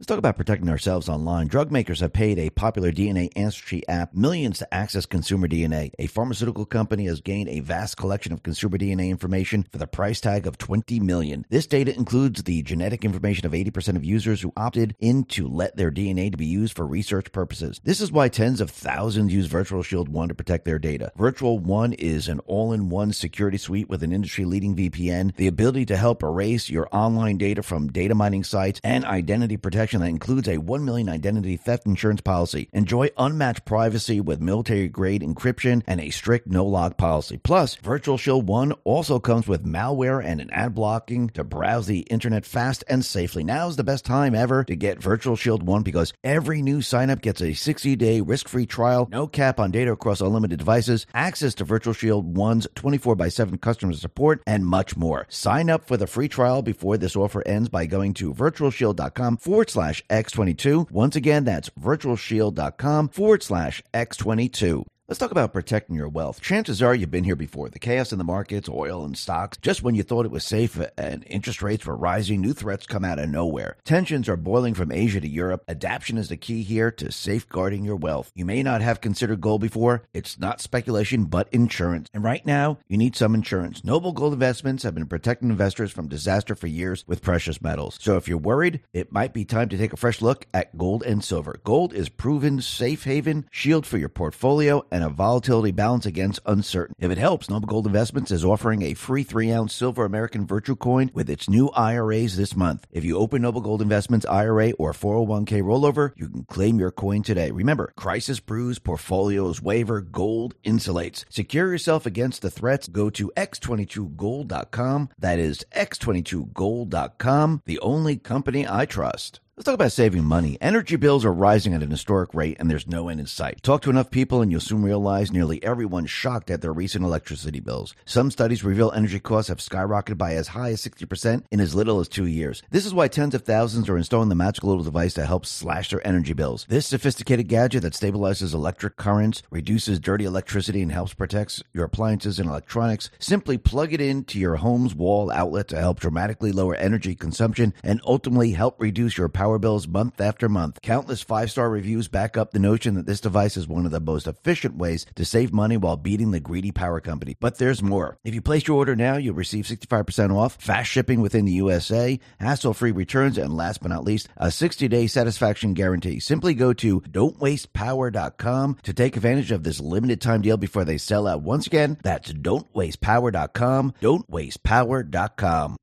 Let's talk about protecting ourselves online. Drug makers have paid a popular DNA ancestry app millions to access consumer DNA. A pharmaceutical company has gained a vast collection of consumer DNA information for the price tag of 20 million. This data includes the genetic information of 80% of users who opted in to let their DNA to be used for research purposes. This is why tens of thousands use Virtual Shield 1 to protect their data. Virtual 1 is an all-in-one security suite with an industry-leading VPN, the ability to help erase your online data from data mining sites and identity protection protection that includes a 1 million identity theft insurance policy. Enjoy unmatched privacy with military grade encryption and a strict no log policy. Plus, Virtual Shield 1 also comes with malware and an ad blocking to browse the internet fast and safely. Now is the best time ever to get Virtual Shield 1 because every new signup gets a 60 day risk free trial, no cap on data across unlimited devices, access to Virtual Shield 1's 24 by 7 customer support, and much more. Sign up for the free trial before this offer ends by going to virtualshield.com forward slash slash X22. Once again, that's virtualshield.com forward slash X22. Let's talk about protecting your wealth. Chances are you've been here before. The chaos in the markets, oil and stocks, just when you thought it was safe and interest rates were rising, new threats come out of nowhere. Tensions are boiling from Asia to Europe. Adaption is the key here to safeguarding your wealth. You may not have considered gold before. It's not speculation, but insurance. And right now, you need some insurance. Noble Gold Investments have been protecting investors from disaster for years with precious metals. So if you're worried, it might be time to take a fresh look at gold and silver. Gold is proven safe haven, shield for your portfolio, and and a volatility balance against uncertainty. If it helps, Noble Gold Investments is offering a free three ounce silver American Virtue Coin with its new IRAs this month. If you open Noble Gold Investments IRA or 401k rollover, you can claim your coin today. Remember, crisis brews, portfolios waiver, gold insulates. Secure yourself against the threats. Go to x22gold.com. That is x22gold.com, the only company I trust. Let's talk about saving money. Energy bills are rising at an historic rate and there's no end in sight. Talk to enough people and you'll soon realize nearly everyone's shocked at their recent electricity bills. Some studies reveal energy costs have skyrocketed by as high as 60% in as little as two years. This is why tens of thousands are installing the magical little device that helps slash their energy bills. This sophisticated gadget that stabilizes electric currents, reduces dirty electricity, and helps protect your appliances and electronics. Simply plug it into your home's wall outlet to help dramatically lower energy consumption and ultimately help reduce your power power bills month after month. Countless five star reviews back up the notion that this device is one of the most efficient ways to save money while beating the greedy power company. But there's more. If you place your order now, you'll receive 65% off, fast shipping within the USA, hassle free returns, and last but not least, a 60 day satisfaction guarantee. Simply go to don'twastepower.com to take advantage of this limited time deal before they sell out. Once again, that's don'twastepower.com, don'twastepower.com.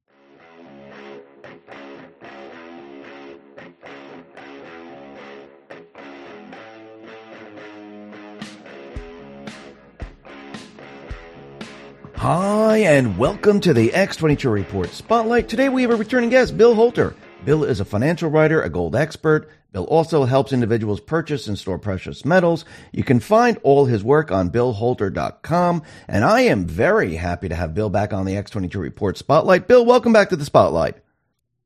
Hi, and welcome to the X22 Report Spotlight. Today we have a returning guest, Bill Holter. Bill is a financial writer, a gold expert. Bill also helps individuals purchase and store precious metals. You can find all his work on billholter.com. And I am very happy to have Bill back on the X22 Report Spotlight. Bill, welcome back to the Spotlight.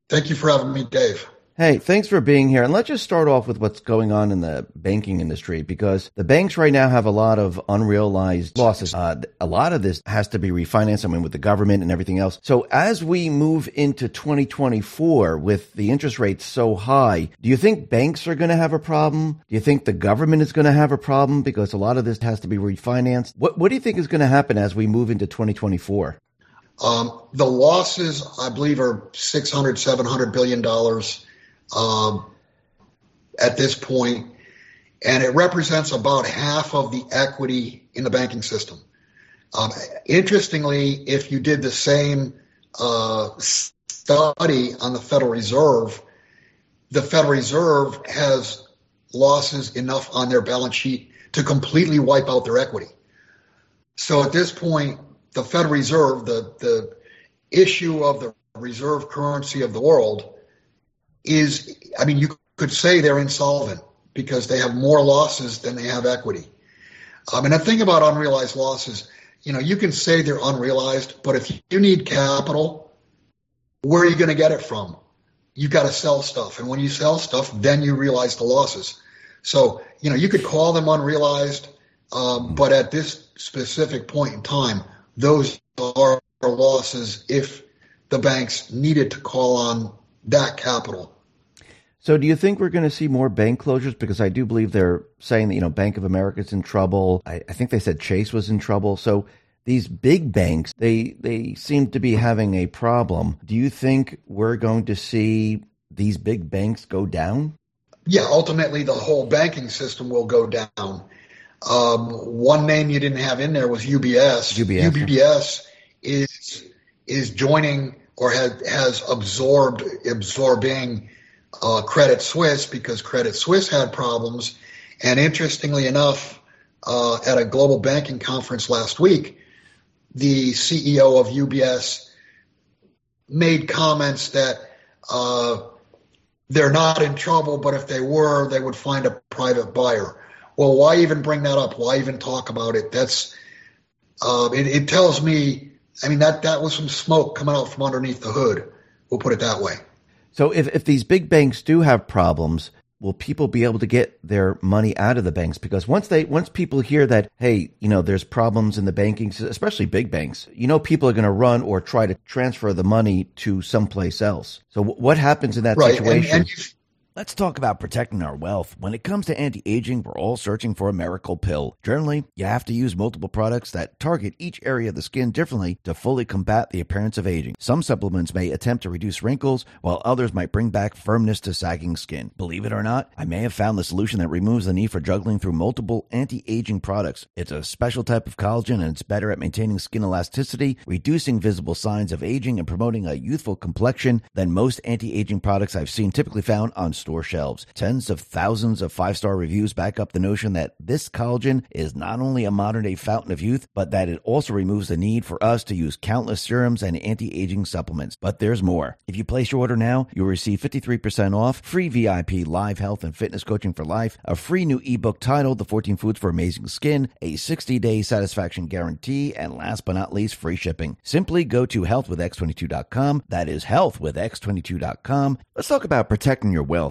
Thank you for having me, Dave. Hey, thanks for being here. And let's just start off with what's going on in the banking industry because the banks right now have a lot of unrealized losses. Uh, a lot of this has to be refinanced, I mean, with the government and everything else. So as we move into 2024 with the interest rates so high, do you think banks are going to have a problem? Do you think the government is going to have a problem because a lot of this has to be refinanced? What, what do you think is going to happen as we move into 2024? Um, the losses, I believe, are 600, 700 billion dollars um, at this point, and it represents about half of the equity in the banking system. Um, interestingly, if you did the same uh, study on the Federal Reserve, the Federal Reserve has losses enough on their balance sheet to completely wipe out their equity. So at this point, the Federal Reserve, the, the issue of the reserve currency of the world, is, I mean, you could say they're insolvent because they have more losses than they have equity. Um, and the thing about unrealized losses, you know, you can say they're unrealized, but if you need capital, where are you going to get it from? You've got to sell stuff. And when you sell stuff, then you realize the losses. So, you know, you could call them unrealized, um, but at this specific point in time, those are losses if the banks needed to call on that capital. So, do you think we're going to see more bank closures? Because I do believe they're saying that you know Bank of America's in trouble. I, I think they said Chase was in trouble. So, these big banks they they seem to be having a problem. Do you think we're going to see these big banks go down? Yeah, ultimately the whole banking system will go down. Um, one name you didn't have in there was UBS. UBS, UBS is is joining or has has absorbed absorbing uh, Credit Suisse because Credit Suisse had problems. And interestingly enough, uh, at a global banking conference last week, the CEO of UBS made comments that uh, they're not in trouble, but if they were, they would find a private buyer. Well, why even bring that up? Why even talk about it? That's uh, it, it tells me. I mean that that was some smoke coming out from underneath the hood. We'll put it that way. So if, if these big banks do have problems, will people be able to get their money out of the banks? Because once they once people hear that, hey, you know, there's problems in the banking, especially big banks, you know, people are going to run or try to transfer the money to someplace else. So what happens in that right. situation? And, and Let's talk about protecting our wealth. When it comes to anti aging, we're all searching for a miracle pill. Generally, you have to use multiple products that target each area of the skin differently to fully combat the appearance of aging. Some supplements may attempt to reduce wrinkles, while others might bring back firmness to sagging skin. Believe it or not, I may have found the solution that removes the need for juggling through multiple anti aging products. It's a special type of collagen and it's better at maintaining skin elasticity, reducing visible signs of aging, and promoting a youthful complexion than most anti aging products I've seen typically found on store shelves. Tens of thousands of five star reviews back up the notion that this collagen is not only a modern day fountain of youth, but that it also removes the need for us to use countless serums and anti aging supplements. But there's more. If you place your order now, you'll receive 53% off, free VIP live health and fitness coaching for life, a free new ebook titled The 14 Foods for Amazing Skin, a 60 day satisfaction guarantee, and last but not least, free shipping. Simply go to healthwithx22.com. That is healthwithx22.com. Let's talk about protecting your wealth.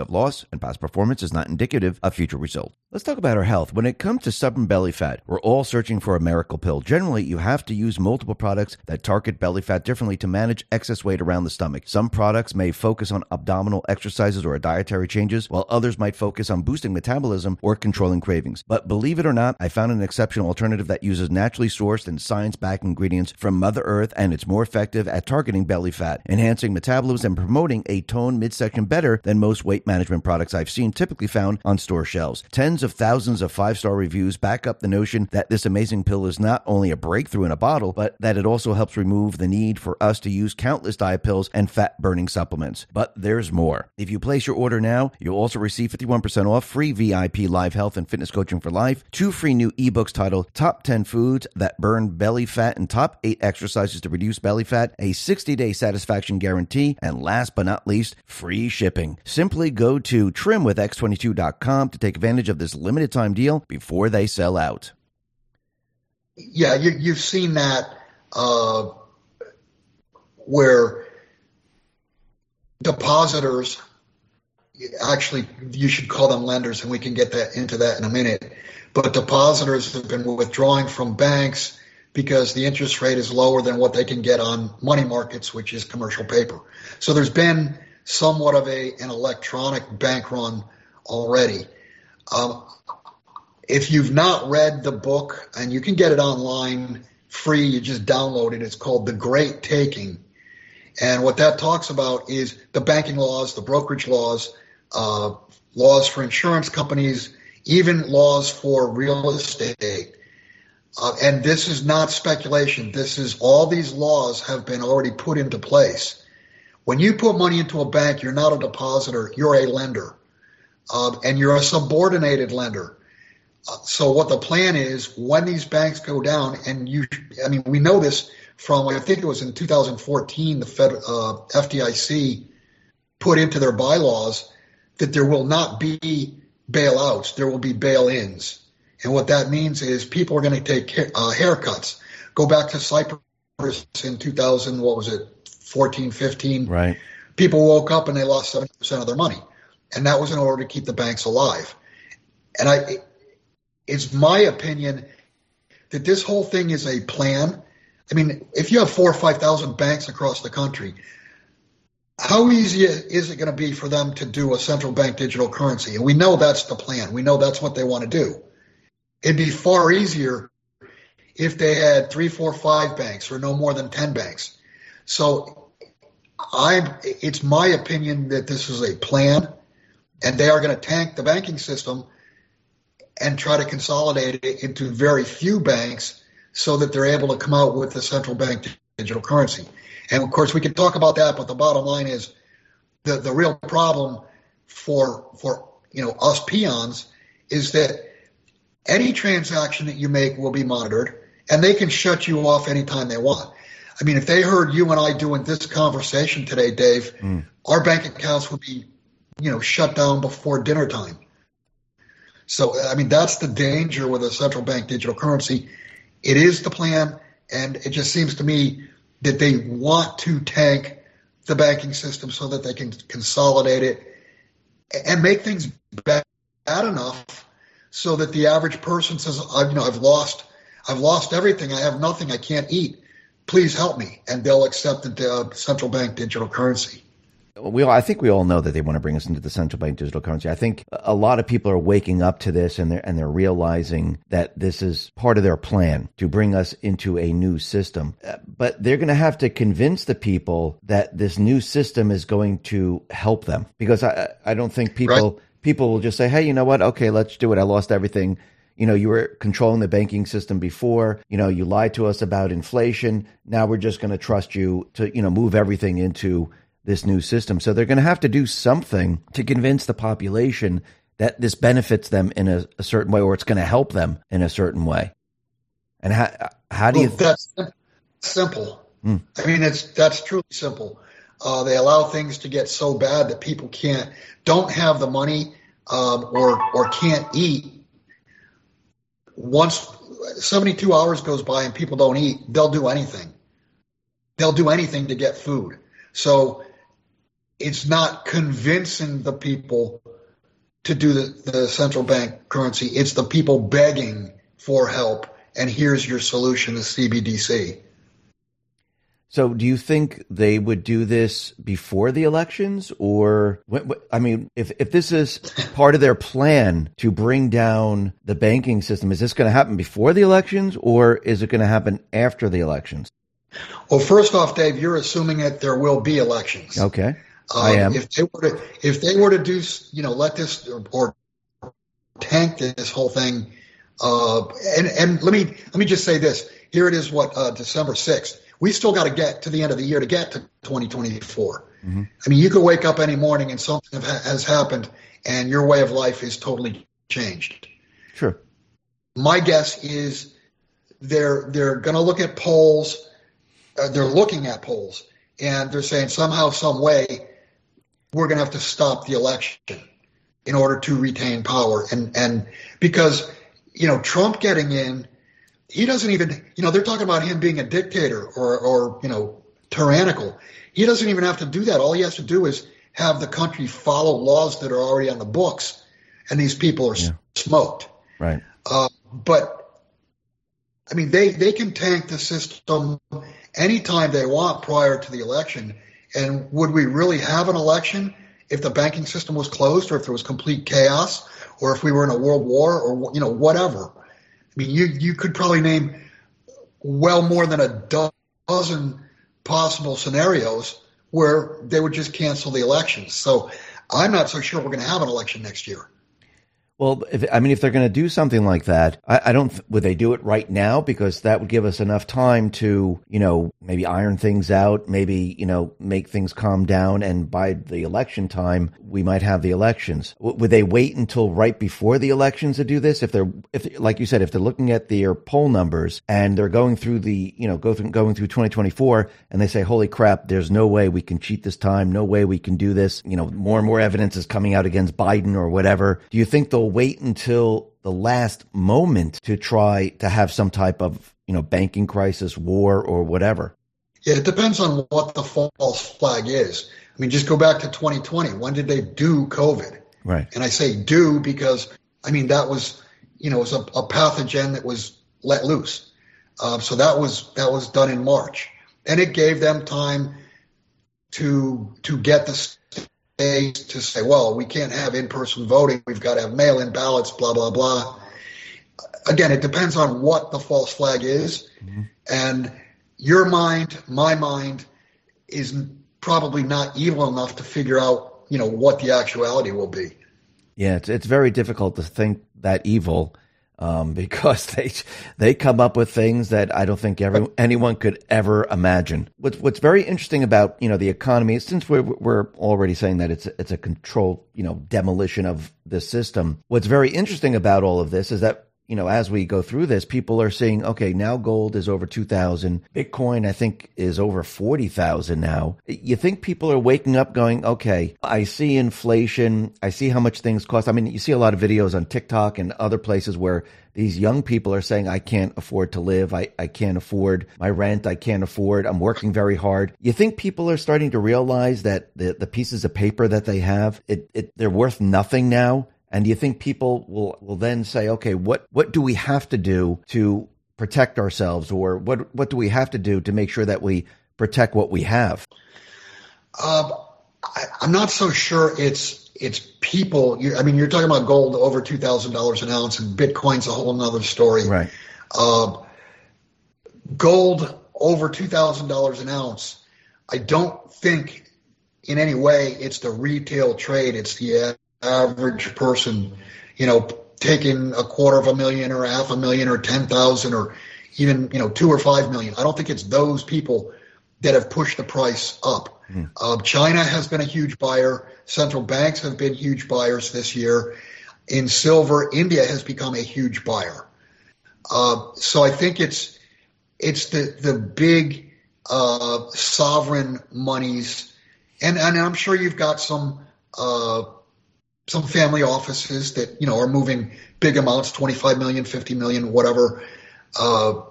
of loss and past performance is not indicative of future results. Let's talk about our health. When it comes to stubborn belly fat, we're all searching for a miracle pill. Generally, you have to use multiple products that target belly fat differently to manage excess weight around the stomach. Some products may focus on abdominal exercises or dietary changes, while others might focus on boosting metabolism or controlling cravings. But believe it or not, I found an exceptional alternative that uses naturally sourced and science backed ingredients from Mother Earth, and it's more effective at targeting belly fat, enhancing metabolism, and promoting a toned midsection better than most weight management products I've seen typically found on store shelves. Tens of thousands of five star reviews back up the notion that this amazing pill is not only a breakthrough in a bottle, but that it also helps remove the need for us to use countless diet pills and fat burning supplements. But there's more. If you place your order now, you'll also receive 51% off free VIP live health and fitness coaching for life, two free new ebooks titled Top 10 Foods That Burn Belly Fat and Top 8 Exercises to Reduce Belly Fat, a 60 day satisfaction guarantee, and last but not least, free shipping. Simply go to trimwithx22.com to take advantage of this limited time deal before they sell out. Yeah, you, you've seen that uh, where depositors actually you should call them lenders and we can get that into that in a minute but depositors have been withdrawing from banks because the interest rate is lower than what they can get on money markets which is commercial paper so there's been somewhat of a an electronic bank run already um, if you've not read the book and you can get it online free you just download it it's called the great taking and what that talks about is the banking laws the brokerage laws uh, laws for insurance companies, even laws for real estate. Uh, and this is not speculation. This is all these laws have been already put into place. When you put money into a bank, you're not a depositor, you're a lender. Uh, and you're a subordinated lender. Uh, so what the plan is when these banks go down, and you, I mean, we know this from I think it was in 2014, the Fed, uh, FDIC put into their bylaws that there will not be bailouts, there will be bail-ins, and what that means is people are going to take uh, haircuts. Go back to Cyprus in 2000, what was it, 14, 15? Right. People woke up and they lost 70% of their money, and that was in order to keep the banks alive. And I, it's my opinion that this whole thing is a plan. I mean, if you have four or 5,000 banks across the country, how easy is it going to be for them to do a central bank digital currency? And we know that's the plan. We know that's what they want to do. It'd be far easier if they had three, four, five banks or no more than 10 banks. So I'm, it's my opinion that this is a plan and they are going to tank the banking system and try to consolidate it into very few banks so that they're able to come out with the central bank digital currency. And of course, we can talk about that, but the bottom line is the, the real problem for for you know us peons is that any transaction that you make will be monitored, and they can shut you off anytime they want. I mean, if they heard you and I doing this conversation today, Dave, mm. our bank accounts would be, you know, shut down before dinner time. So, I mean, that's the danger with a central bank digital currency. It is the plan, and it just seems to me that they want to tank the banking system so that they can consolidate it and make things bad, enough so that the average person says, I've, you know, I've lost, I've lost everything. I have nothing. I can't eat. Please help me. And they'll accept the uh, central bank digital currency we all, I think we all know that they want to bring us into the central bank digital currency. I think a lot of people are waking up to this and they're and they're realizing that this is part of their plan to bring us into a new system. Uh, but they're going to have to convince the people that this new system is going to help them because I I don't think people right. people will just say, "Hey, you know what? Okay, let's do it. I lost everything." You know, you were controlling the banking system before, you know, you lied to us about inflation. Now we're just going to trust you to, you know, move everything into this new system. So they're going to have to do something to convince the population that this benefits them in a, a certain way or it's going to help them in a certain way. And how, how do well, you? Th- that's simple. Hmm. I mean, it's that's truly simple. Uh, they allow things to get so bad that people can't, don't have the money um, or or can't eat. Once 72 hours goes by and people don't eat, they'll do anything. They'll do anything to get food. So it's not convincing the people to do the, the central bank currency. It's the people begging for help. And here's your solution, the CBDC. So, do you think they would do this before the elections, or I mean, if if this is part of their plan to bring down the banking system, is this going to happen before the elections, or is it going to happen after the elections? Well, first off, Dave, you're assuming that there will be elections. Okay. I am. If they were to, if they were to do, you know, let this or, or tank this whole thing, uh, and and let me let me just say this. Here it is. What uh, December sixth. We still got to get to the end of the year to get to 2024. Mm-hmm. I mean, you could wake up any morning and something has happened, and your way of life is totally changed. Sure. My guess is they're they're going to look at polls. Uh, they're looking at polls, and they're saying somehow, some way, we're going to have to stop the election in order to retain power. And, and because, you know, Trump getting in, he doesn't even, you know, they're talking about him being a dictator or, or, you know, tyrannical. He doesn't even have to do that. All he has to do is have the country follow laws that are already on the books, and these people are yeah. smoked. Right. Uh, but I mean, they they can tank the system anytime they want prior to the election, and would we really have an election if the banking system was closed or if there was complete chaos or if we were in a world war or, you know, whatever? I mean, you, you could probably name well more than a dozen possible scenarios where they would just cancel the elections. So I'm not so sure we're going to have an election next year. Well, if, I mean, if they're going to do something like that, I, I don't. Would they do it right now? Because that would give us enough time to, you know, maybe iron things out, maybe you know, make things calm down, and by the election time, we might have the elections. W- would they wait until right before the elections to do this? If they're, if like you said, if they're looking at their poll numbers and they're going through the, you know, go through going through 2024, and they say, "Holy crap, there's no way we can cheat this time. No way we can do this." You know, more and more evidence is coming out against Biden or whatever. Do you think they'll wait until the last moment to try to have some type of you know banking crisis, war, or whatever. Yeah, it depends on what the false flag is. I mean, just go back to 2020. When did they do COVID? Right. And I say do because I mean that was you know it was a, a pathogen that was let loose. Uh, so that was that was done in March, and it gave them time to to get the to say, well, we can't have in-person voting. We've got to have mail-in ballots, blah, blah, blah. Again, it depends on what the false flag is. Mm-hmm. And your mind, my mind is probably not evil enough to figure out, you know, what the actuality will be. Yeah, it's, it's very difficult to think that evil um, because they they come up with things that I don't think every, anyone could ever imagine. What's what's very interesting about you know the economy, since we're we're already saying that it's it's a control you know demolition of the system. What's very interesting about all of this is that you know, as we go through this, people are seeing, okay, now gold is over 2000. Bitcoin, I think, is over 40,000 now. You think people are waking up going, okay, I see inflation. I see how much things cost. I mean, you see a lot of videos on TikTok and other places where these young people are saying, I can't afford to live. I, I can't afford my rent. I can't afford. I'm working very hard. You think people are starting to realize that the, the pieces of paper that they have, it, it, they're worth nothing now? And do you think people will, will then say, okay, what, what do we have to do to protect ourselves or what, what do we have to do to make sure that we protect what we have? Um, I, am not so sure it's, it's people. I mean, you're talking about gold over $2,000 an ounce and Bitcoin's a whole nother story. Right. Um, gold over $2,000 an ounce. I don't think in any way it's the retail trade. It's the average person, you know, taking a quarter of a million or half a million or 10,000 or even, you know, two or five million. I don't think it's those people that have pushed the price up. Mm. Uh, China has been a huge buyer. Central banks have been huge buyers this year. In silver, India has become a huge buyer. Uh, so I think it's it's the the big uh, sovereign monies, and and I'm sure you've got some uh, some family offices that you know are moving big amounts 25 million 50 million whatever uh,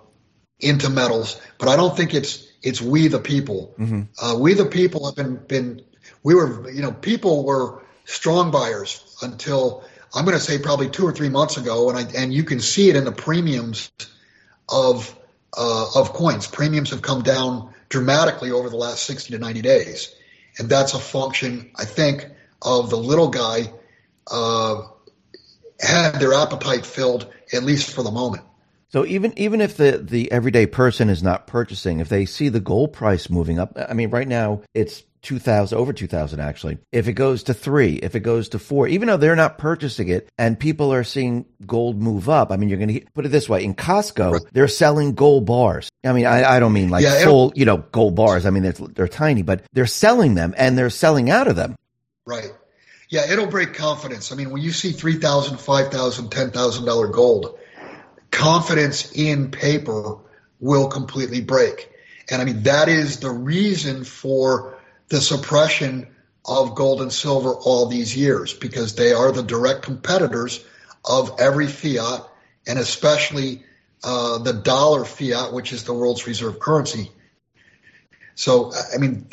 into metals. But i don't think it's it's we the people. Mm-hmm. uh, we the people have been been we were you know people were strong buyers until i'm going to say probably two or three months ago and i and you can see it in the premiums of uh, of coins. Premiums have come down dramatically over the last 60 to 90 days. And that's a function i think of the little guy uh, had their appetite filled, at least for the moment. So even even if the the everyday person is not purchasing, if they see the gold price moving up, I mean, right now it's two thousand over two thousand actually. If it goes to three, if it goes to four, even though they're not purchasing it, and people are seeing gold move up, I mean, you're going to put it this way: in Costco, right. they're selling gold bars. I mean, I, I don't mean like yeah, full, you know, gold bars. I mean, they're, they're tiny, but they're selling them and they're selling out of them. Right. Yeah, it'll break confidence. I mean, when you see three thousand, five thousand, ten thousand dollar gold, confidence in paper will completely break. And I mean, that is the reason for the suppression of gold and silver all these years because they are the direct competitors of every fiat and especially uh, the dollar fiat, which is the world's reserve currency. So, I mean,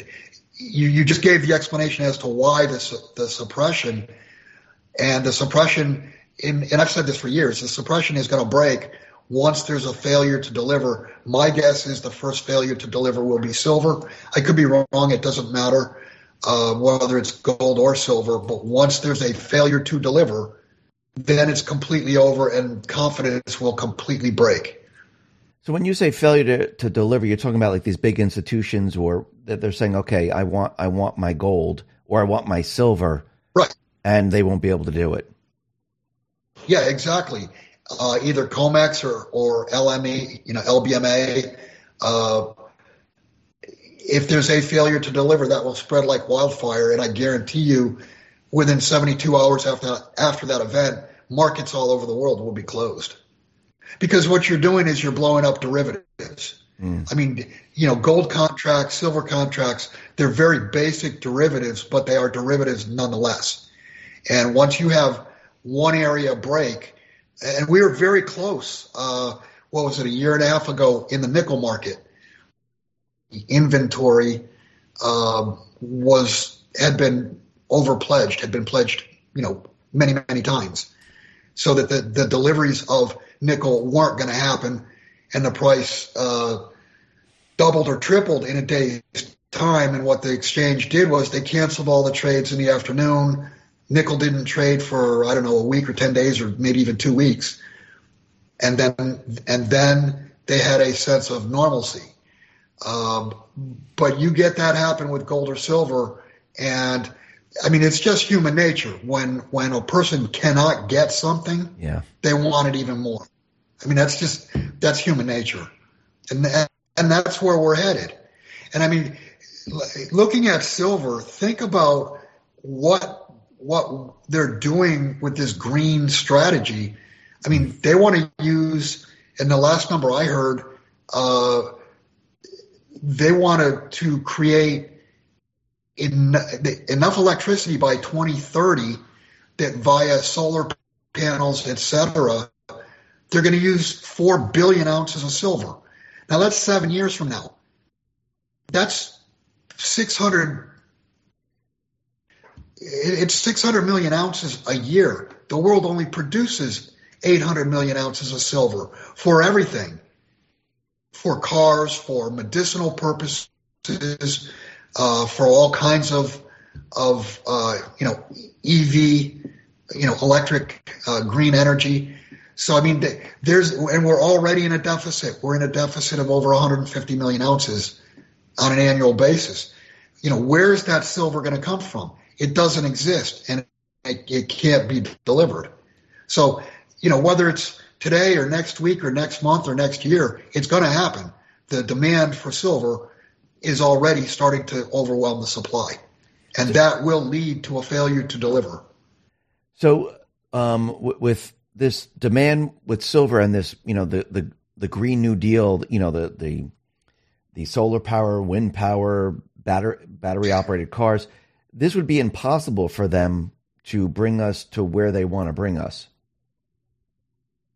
you, you just gave the explanation as to why this the suppression and the suppression in and I've said this for years the suppression is going to break once there's a failure to deliver. My guess is the first failure to deliver will be silver. I could be wrong it doesn't matter uh, whether it's gold or silver but once there's a failure to deliver then it's completely over and confidence will completely break so when you say failure to, to deliver, you're talking about like these big institutions or that they're saying, okay, I want I want my gold or I want my silver. Right. and they won't be able to do it. Yeah, exactly. Uh, either Comex or, or LME, you know, LBMA. Uh, if there's a failure to deliver, that will spread like wildfire. And I guarantee you, within 72 hours after after that event, markets all over the world will be closed. Because what you're doing is you're blowing up derivatives. Mm. I mean, you know, gold contracts, silver contracts, they're very basic derivatives, but they are derivatives nonetheless. And once you have one area break, and we were very close, uh, what was it, a year and a half ago in the nickel market, the inventory uh, was had been over pledged, had been pledged, you know, many, many times. So that the, the deliveries of nickel weren't going to happen and the price uh, doubled or tripled in a day's time. And what the exchange did was they canceled all the trades in the afternoon. Nickel didn't trade for I don't know a week or ten days or maybe even two weeks, and then and then they had a sense of normalcy. Um, but you get that happen with gold or silver, and I mean it's just human nature. When when a person cannot get something, yeah, they want it even more. I mean, that's just that's human nature, and and that's where we're headed. And I mean, looking at silver, think about what what they're doing with this green strategy. I mean, they want to use, and the last number I heard, uh, they wanted to create en- enough electricity by 2030 that via solar panels, etc., they're going to use 4 billion ounces of silver. Now that's seven years from now. That's 600. It's 600 million ounces a year. The world only produces 800 million ounces of silver for everything, for cars, for medicinal purposes, uh, for all kinds of of uh, you know EV, you know electric uh, green energy. So I mean, there's and we're already in a deficit. We're in a deficit of over 150 million ounces on an annual basis. You know, where's that silver going to come from? It doesn't exist, and it, it can't be delivered. So, you know, whether it's today or next week or next month or next year, it's going to happen. The demand for silver is already starting to overwhelm the supply, and that will lead to a failure to deliver. So, um, w- with this demand with silver and this, you know, the the the Green New Deal, you know, the the the solar power, wind power, battery battery operated cars, this would be impossible for them to bring us to where they want to bring us.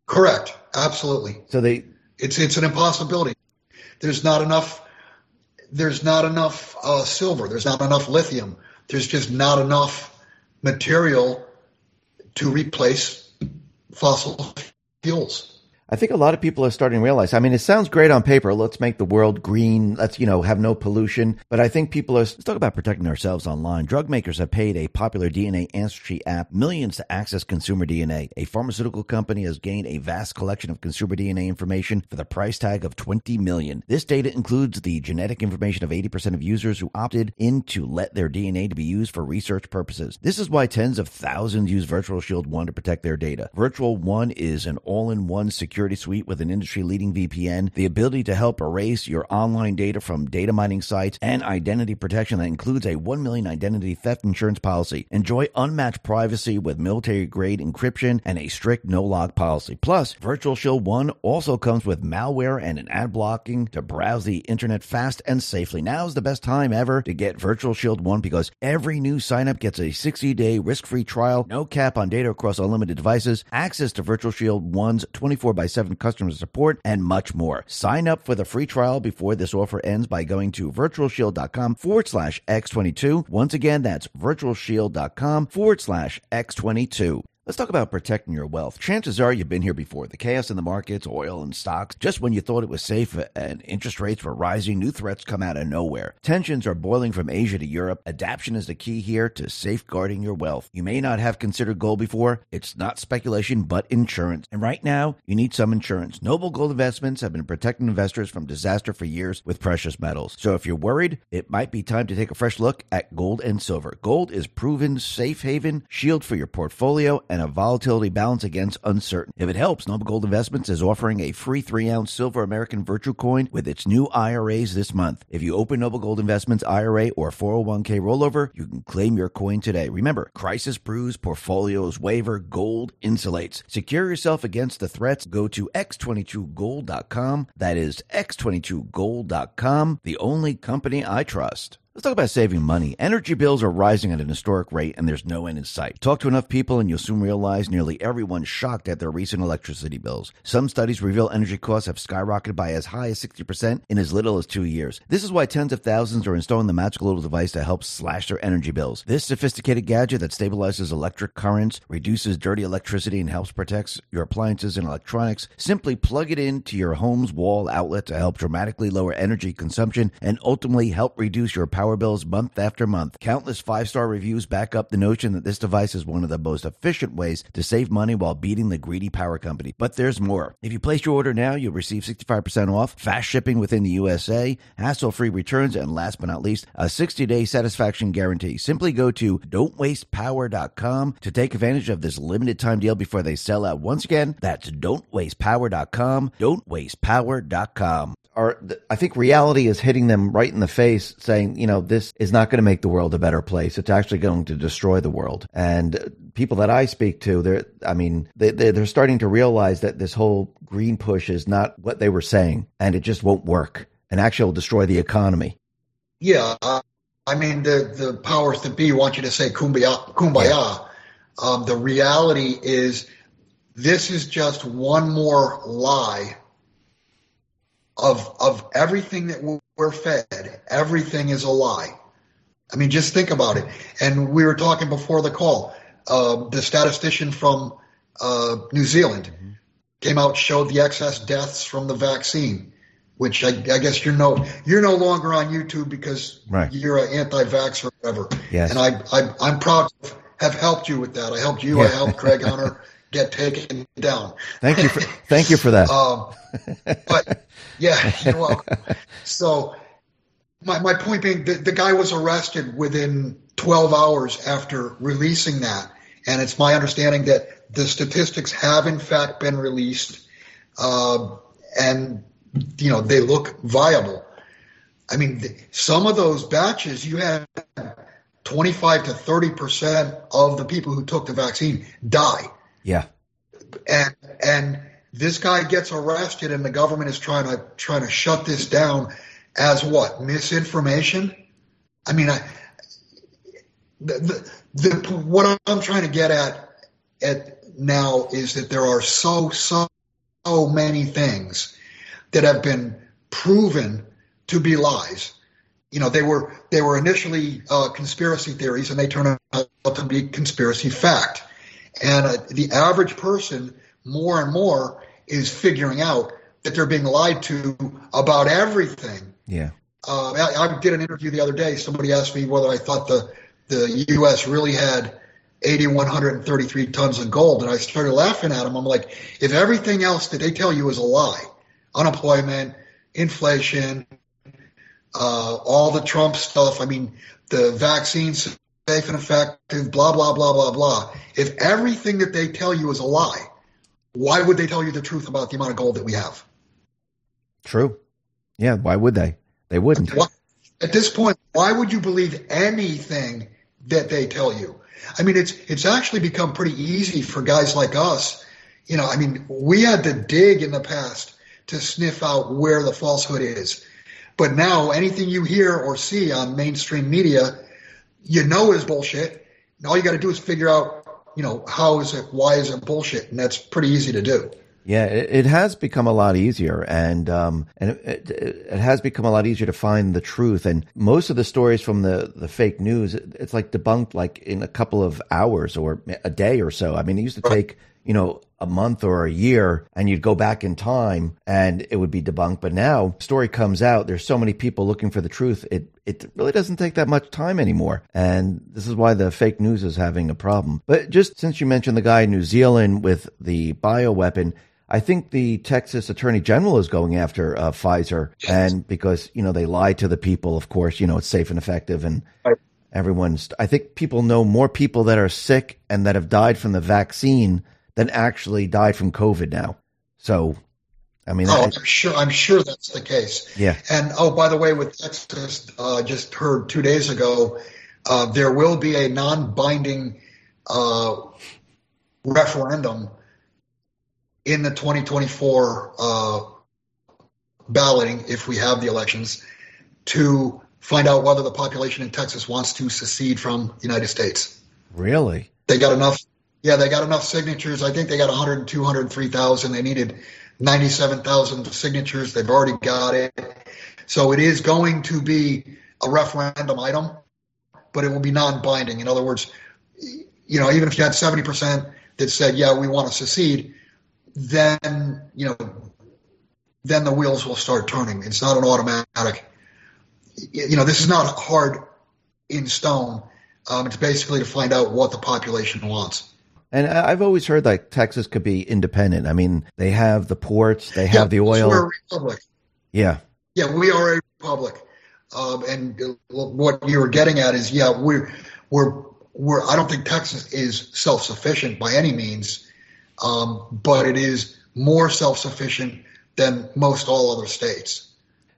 Correct. Absolutely. So they it's it's an impossibility. There's not enough there's not enough uh, silver, there's not enough lithium. There's just not enough material to replace fossil fuels. I think a lot of people are starting to realize. I mean, it sounds great on paper. Let's make the world green. Let's, you know, have no pollution. But I think people are, let's talk about protecting ourselves online. Drug makers have paid a popular DNA ancestry app millions to access consumer DNA. A pharmaceutical company has gained a vast collection of consumer DNA information for the price tag of 20 million. This data includes the genetic information of 80% of users who opted in to let their DNA to be used for research purposes. This is why tens of thousands use Virtual Shield 1 to protect their data. Virtual 1 is an all-in-one secure security suite with an industry leading VPN, the ability to help erase your online data from data mining sites, and identity protection that includes a 1 million identity theft insurance policy. Enjoy unmatched privacy with military grade encryption and a strict no log policy. Plus, Virtual Shield 1 also comes with malware and an ad blocking to browse the internet fast and safely. Now is the best time ever to get Virtual Shield 1 because every new signup gets a 60 day risk free trial, no cap on data across unlimited devices, access to Virtual Shield 1's 24 by 7 customer support, and much more. Sign up for the free trial before this offer ends by going to virtualshield.com forward slash X22. Once again, that's virtualshield.com forward slash X22. Let's talk about protecting your wealth. Chances are you've been here before. The chaos in the markets, oil and stocks, just when you thought it was safe and interest rates were rising, new threats come out of nowhere. Tensions are boiling from Asia to Europe. Adaption is the key here to safeguarding your wealth. You may not have considered gold before. It's not speculation, but insurance. And right now, you need some insurance. Noble Gold Investments have been protecting investors from disaster for years with precious metals. So if you're worried, it might be time to take a fresh look at gold and silver. Gold is proven safe haven, shield for your portfolio, and and a volatility balance against uncertainty. If it helps, Noble Gold Investments is offering a free three ounce silver American Virtue Coin with its new IRAs this month. If you open Noble Gold Investments IRA or 401k rollover, you can claim your coin today. Remember, crisis brews, portfolios waiver, gold insulates. Secure yourself against the threats. Go to x22gold.com. That is x22gold.com, the only company I trust. Let's talk about saving money. Energy bills are rising at an historic rate and there's no end in sight. Talk to enough people and you'll soon realize nearly everyone's shocked at their recent electricity bills. Some studies reveal energy costs have skyrocketed by as high as 60% in as little as two years. This is why tens of thousands are installing the magical little device to help slash their energy bills. This sophisticated gadget that stabilizes electric currents, reduces dirty electricity, and helps protect your appliances and electronics. Simply plug it into your home's wall outlet to help dramatically lower energy consumption and ultimately help reduce your power power bills month after month. Countless five star reviews back up the notion that this device is one of the most efficient ways to save money while beating the greedy power company. But there's more. If you place your order now, you'll receive 65% off, fast shipping within the USA, hassle free returns, and last but not least, a 60 day satisfaction guarantee. Simply go to don'twastepower.com to take advantage of this limited time deal before they sell out. Once again, that's don'twastepower.com, don'twastepower.com are I think reality is hitting them right in the face saying, you know, this is not going to make the world a better place. It's actually going to destroy the world. And people that I speak to, they're I mean, they they're starting to realize that this whole green push is not what they were saying and it just won't work and actually will destroy the economy. Yeah, uh, I mean the the powers that be want you to say kumbaya kumbaya. Um, the reality is this is just one more lie of of everything that we're fed, everything is a lie. I mean, just think about it. And we were talking before the call. Uh, the statistician from uh, New Zealand mm-hmm. came out showed the excess deaths from the vaccine, which I, I, guess you're no you're no longer on YouTube because right. you're an anti-vax or whatever. Yes. And I, I am proud to have helped you with that. I helped you. Yeah. I helped Craig Hunter get taken down. Thank you for thank you for that. um, but yeah, you're welcome. So my my point being, the, the guy was arrested within 12 hours after releasing that, and it's my understanding that the statistics have in fact been released, uh, and you know they look viable. I mean, some of those batches you had 25 to 30 percent of the people who took the vaccine die yeah. And and this guy gets arrested and the government is trying to trying to shut this down as what? Misinformation? I mean, I the, the, the what I'm trying to get at at now is that there are so so so many things that have been proven to be lies. You know, they were they were initially uh, conspiracy theories, and they turn out to be conspiracy fact. And uh, the average person, more and more, is figuring out that they're being lied to about everything. Yeah. Uh, I, I, did an interview the other day. Somebody asked me whether I thought the the U.S. really had 8,133 tons of gold, and I started laughing at them. I'm like, if everything else that they tell you is a lie, unemployment, inflation, uh, all the Trump stuff. I mean, the vaccines safe and effective, blah, blah, blah, blah, blah. If everything that they tell you is a lie, why would they tell you the truth about the amount of gold that we have? True. Yeah, why would they? They wouldn't. At this point, why would you believe anything that they tell you? I mean, it's it's actually become pretty easy for guys like us. You know, I mean, we had to dig in the past to sniff out where the falsehood is. But now anything you hear or see on mainstream media you know is bullshit. And all you got to do is figure out, you know, how is it, why is it bullshit, and that's pretty easy to do. Yeah, it, it has become a lot easier, and um, and it, it, it, has become a lot easier to find the truth. And most of the stories from the the fake news, it's like debunked like in a couple of hours or a day or so. I mean, it used to take you know a month or a year and you'd go back in time and it would be debunked. But now story comes out. There's so many people looking for the truth. It, it really doesn't take that much time anymore. And this is why the fake news is having a problem. But just since you mentioned the guy in New Zealand with the bioweapon, I think the Texas Attorney General is going after uh, Pfizer, and because you know they lied to the people. Of course, you know it's safe and effective, and everyone's. I think people know more people that are sick and that have died from the vaccine than actually die from COVID now. So, I mean, oh, I, am sure. I'm sure that's the case. Yeah. And oh, by the way, with Texas, uh, just heard two days ago, uh, there will be a non-binding uh, referendum in the 2024 uh, balloting, if we have the elections, to find out whether the population in Texas wants to secede from the United States. Really? They got enough yeah, they got enough signatures. I think they got 100, 203,000. They needed 97,000 signatures. They've already got it. So it is going to be a referendum item, but it will be non-binding. In other words, you know, even if you had 70% that said, yeah, we want to secede, then, you know, then the wheels will start turning. It's not an automatic, you know, this is not hard in stone. Um, it's basically to find out what the population wants. And I've always heard that Texas could be independent. I mean, they have the ports, they have yeah, the oil. We're a republic. Yeah. Yeah, we are a republic. Um, and what you were getting at is, yeah, we're we're we're. I don't think Texas is self sufficient by any means, um, but it is more self sufficient than most all other states.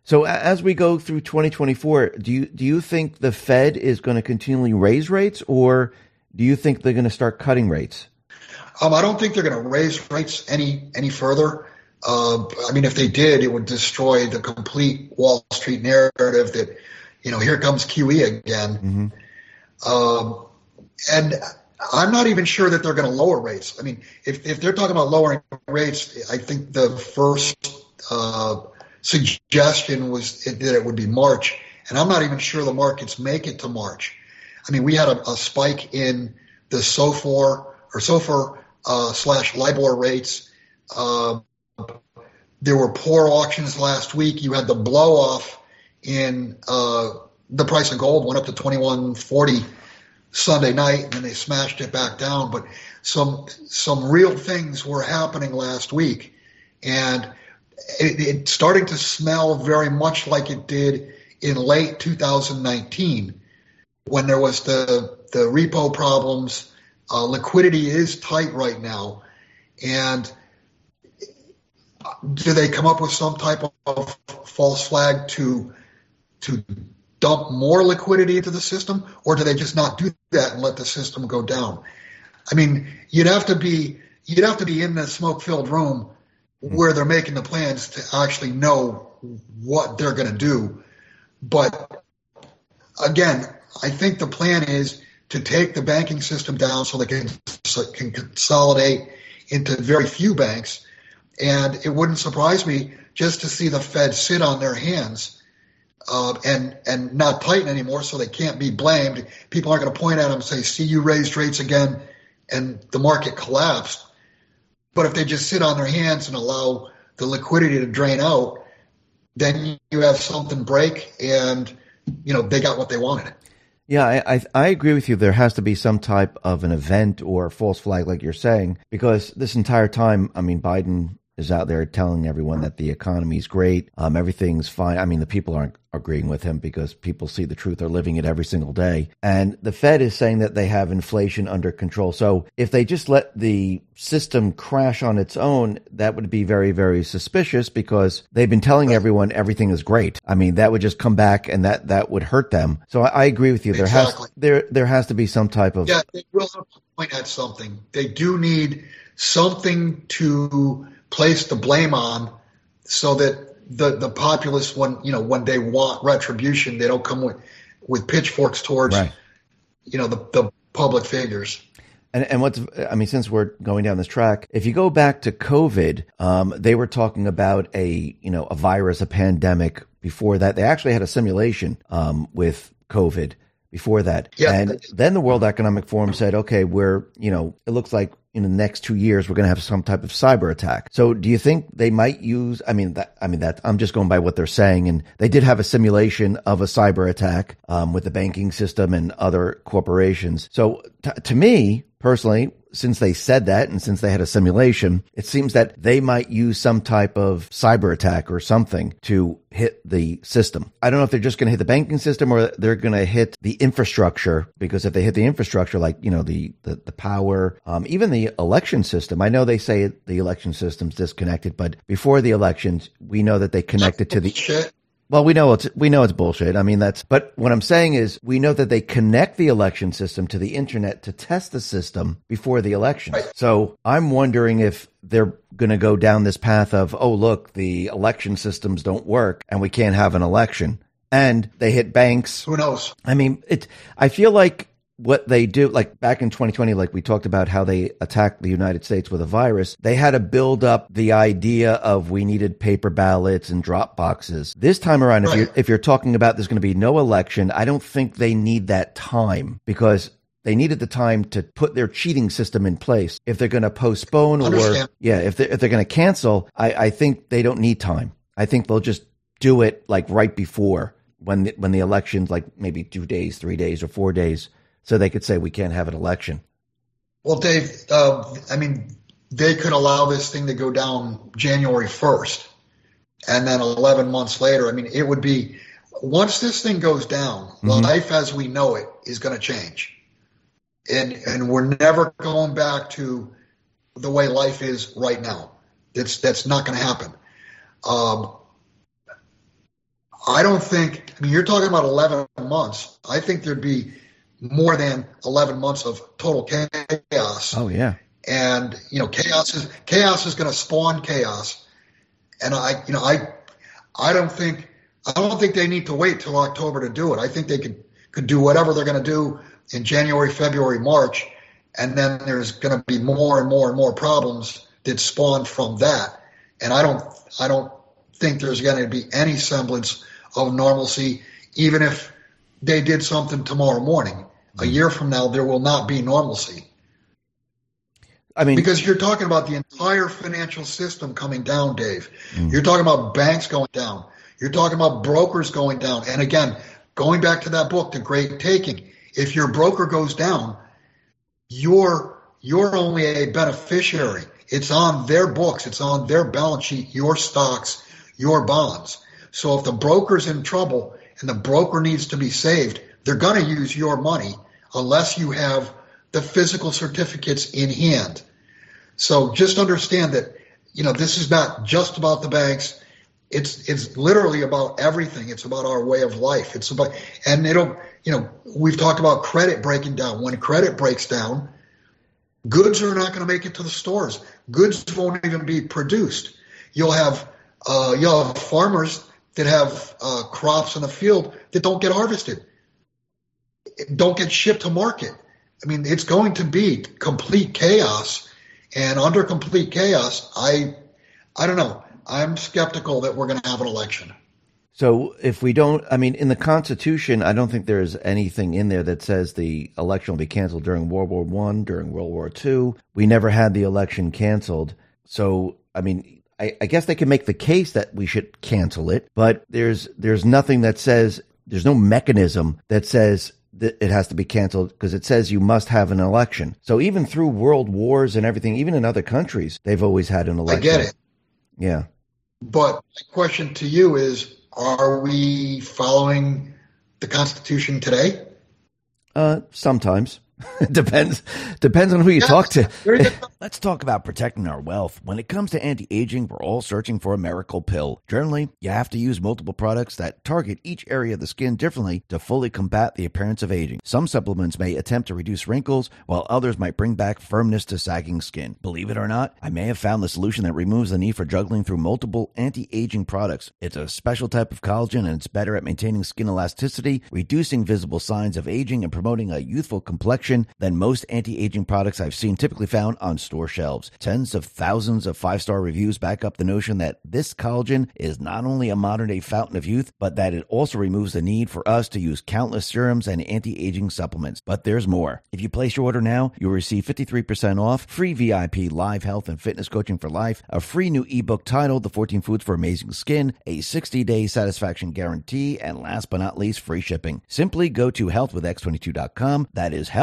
So as we go through 2024, do you do you think the Fed is going to continually raise rates, or do you think they're going to start cutting rates? Um, I don't think they're going to raise rates any any further. Uh, I mean, if they did, it would destroy the complete Wall Street narrative that you know here comes QE again. Mm-hmm. Um, and I'm not even sure that they're going to lower rates. I mean, if if they're talking about lowering rates, I think the first uh, suggestion was that it would be March, and I'm not even sure the markets make it to March. I mean, we had a, a spike in the SOFR or SOFR uh, slash LIBOR rates. Uh, there were poor auctions last week. You had the blow off in uh, the price of gold went up to 2140 Sunday night, and then they smashed it back down. But some some real things were happening last week, and it, it's starting to smell very much like it did in late 2019 when there was the the repo problems. Uh, liquidity is tight right now, and do they come up with some type of false flag to to dump more liquidity into the system, or do they just not do that and let the system go down? I mean, you'd have to be you'd have to be in the smoke filled room where they're making the plans to actually know what they're going to do. But again, I think the plan is to take the banking system down so they can, can consolidate into very few banks. And it wouldn't surprise me just to see the Fed sit on their hands uh, and and not tighten anymore, so they can't be blamed. People aren't going to point at them and say, "See, you raised rates again," and the market collapsed. But if they just sit on their hands and allow the liquidity to drain out, then you have something break, and you know they got what they wanted. Yeah, I, I, I agree with you. There has to be some type of an event or false flag, like you're saying, because this entire time, I mean, Biden is out there telling everyone that the economy is great, um, everything's fine. I mean, the people aren't agreeing with him because people see the truth, they're living it every single day. And the Fed is saying that they have inflation under control. So if they just let the system crash on its own, that would be very, very suspicious because they've been telling everyone everything is great. I mean, that would just come back and that, that would hurt them. So I, I agree with you. There exactly. has, there, there has to be some type of. Yeah, they will have to point at something. They do need something to place the blame on so that the the populace when you know when they want retribution they don't come with with pitchforks towards right. you know the, the public figures And, and what's, I mean, since we're going down this track, if you go back to COVID, um, they were talking about a, you know, a virus, a pandemic before that. They actually had a simulation, um, with COVID before that. Yeah. And then the World Economic Forum said, okay, we're, you know, it looks like in the next two years we're going to have some type of cyber attack. So do you think they might use? I mean, that I mean that I'm just going by what they're saying, and they did have a simulation of a cyber attack um, with the banking system and other corporations. So t- to me personally, since they said that and since they had a simulation, it seems that they might use some type of cyber attack or something to hit the system. I don't know if they're just going to hit the banking system or they're going to hit the infrastructure because if they hit the infrastructure, like, you know, the, the, the power, um, even the election system, I know they say the election system's disconnected, but before the elections, we know that they connected to the. Well, we know it's we know it's bullshit. I mean, that's but what I'm saying is we know that they connect the election system to the internet to test the system before the election. Right. So I'm wondering if they're going to go down this path of, oh, look, the election systems don't work and we can't have an election. And they hit banks. Who knows? I mean, it. I feel like what they do, like back in 2020, like we talked about how they attacked the United States with a virus, they had to build up the idea of we needed paper ballots and drop boxes. This time around, if you're if you're talking about there's going to be no election, I don't think they need that time because. They needed the time to put their cheating system in place. If they're going to postpone or yeah, if they're, if they're going to cancel, I, I think they don't need time. I think they'll just do it like right before when the, when the election's like maybe two days, three days, or four days, so they could say we can't have an election. Well, Dave, uh, I mean, they could allow this thing to go down January 1st. And then 11 months later, I mean, it would be, once this thing goes down, Mhm. life as we know it is going to change. And, and we're never going back to the way life is right now. That's, that's not going to happen. Um, I don't think, I mean, you're talking about 11 months. I think there'd be more than 11 months of total chaos. Oh yeah, and you know chaos is chaos is going to spawn chaos. And i you know i i don't think i don't think they need to wait till october to do it. I think they could could do whatever they're going to do in january february march and then there's going to be more and more and more problems that spawn from that. And i don't i don't think there's going to be any semblance of normalcy even if they did something tomorrow morning a year from now there will not be normalcy I mean, because you're talking about the entire financial system coming down, Dave. Mm. You're talking about banks going down. You're talking about brokers going down. And again, going back to that book, The Great Taking, if your broker goes down, you're you're only a beneficiary. It's on their books, it's on their balance sheet, your stocks, your bonds. So if the broker's in trouble and the broker needs to be saved, they're going to use your money unless you have the physical certificates in hand. So just understand that, you know, this is not just about the banks. It's it's literally about everything. It's about our way of life. It's about and it'll you know, we've talked about credit breaking down. When credit breaks down, goods are not going to make it to the stores. Goods won't even be produced. You'll have uh, you'll have farmers that have uh, crops in the field that don't get harvested, don't get shipped to market. I mean, it's going to be complete chaos, and under complete chaos, I I don't know. I'm skeptical that we're going to have an election. so if we don't, I mean, in the Constitution, I don't think there's anything in there that says the election will be canceled during World War One, during World War Two. We never had the election canceled. So, I mean, I, I guess they can make the case that we should cancel it, but there's there's nothing that says there's no mechanism that says it has to be canceled because it says you must have an election. So even through world wars and everything, even in other countries, they've always had an election. I get it. Yeah. But my question to you is are we following the Constitution today? Uh, sometimes. depends depends on who you talk to. There you go. Let's talk about protecting our wealth. When it comes to anti-aging, we're all searching for a miracle pill. Generally, you have to use multiple products that target each area of the skin differently to fully combat the appearance of aging. Some supplements may attempt to reduce wrinkles, while others might bring back firmness to sagging skin. Believe it or not, I may have found the solution that removes the need for juggling through multiple anti-aging products. It's a special type of collagen and it's better at maintaining skin elasticity, reducing visible signs of aging, and promoting a youthful complexion than most anti aging products I've seen typically found on store shelves. Tens of thousands of five star reviews back up the notion that this collagen is not only a modern day fountain of youth, but that it also removes the need for us to use countless serums and anti aging supplements. But there's more. If you place your order now, you'll receive 53% off, free VIP live health and fitness coaching for life, a free new ebook titled The 14 Foods for Amazing Skin, a 60 day satisfaction guarantee, and last but not least, free shipping. Simply go to healthwithx22.com. That is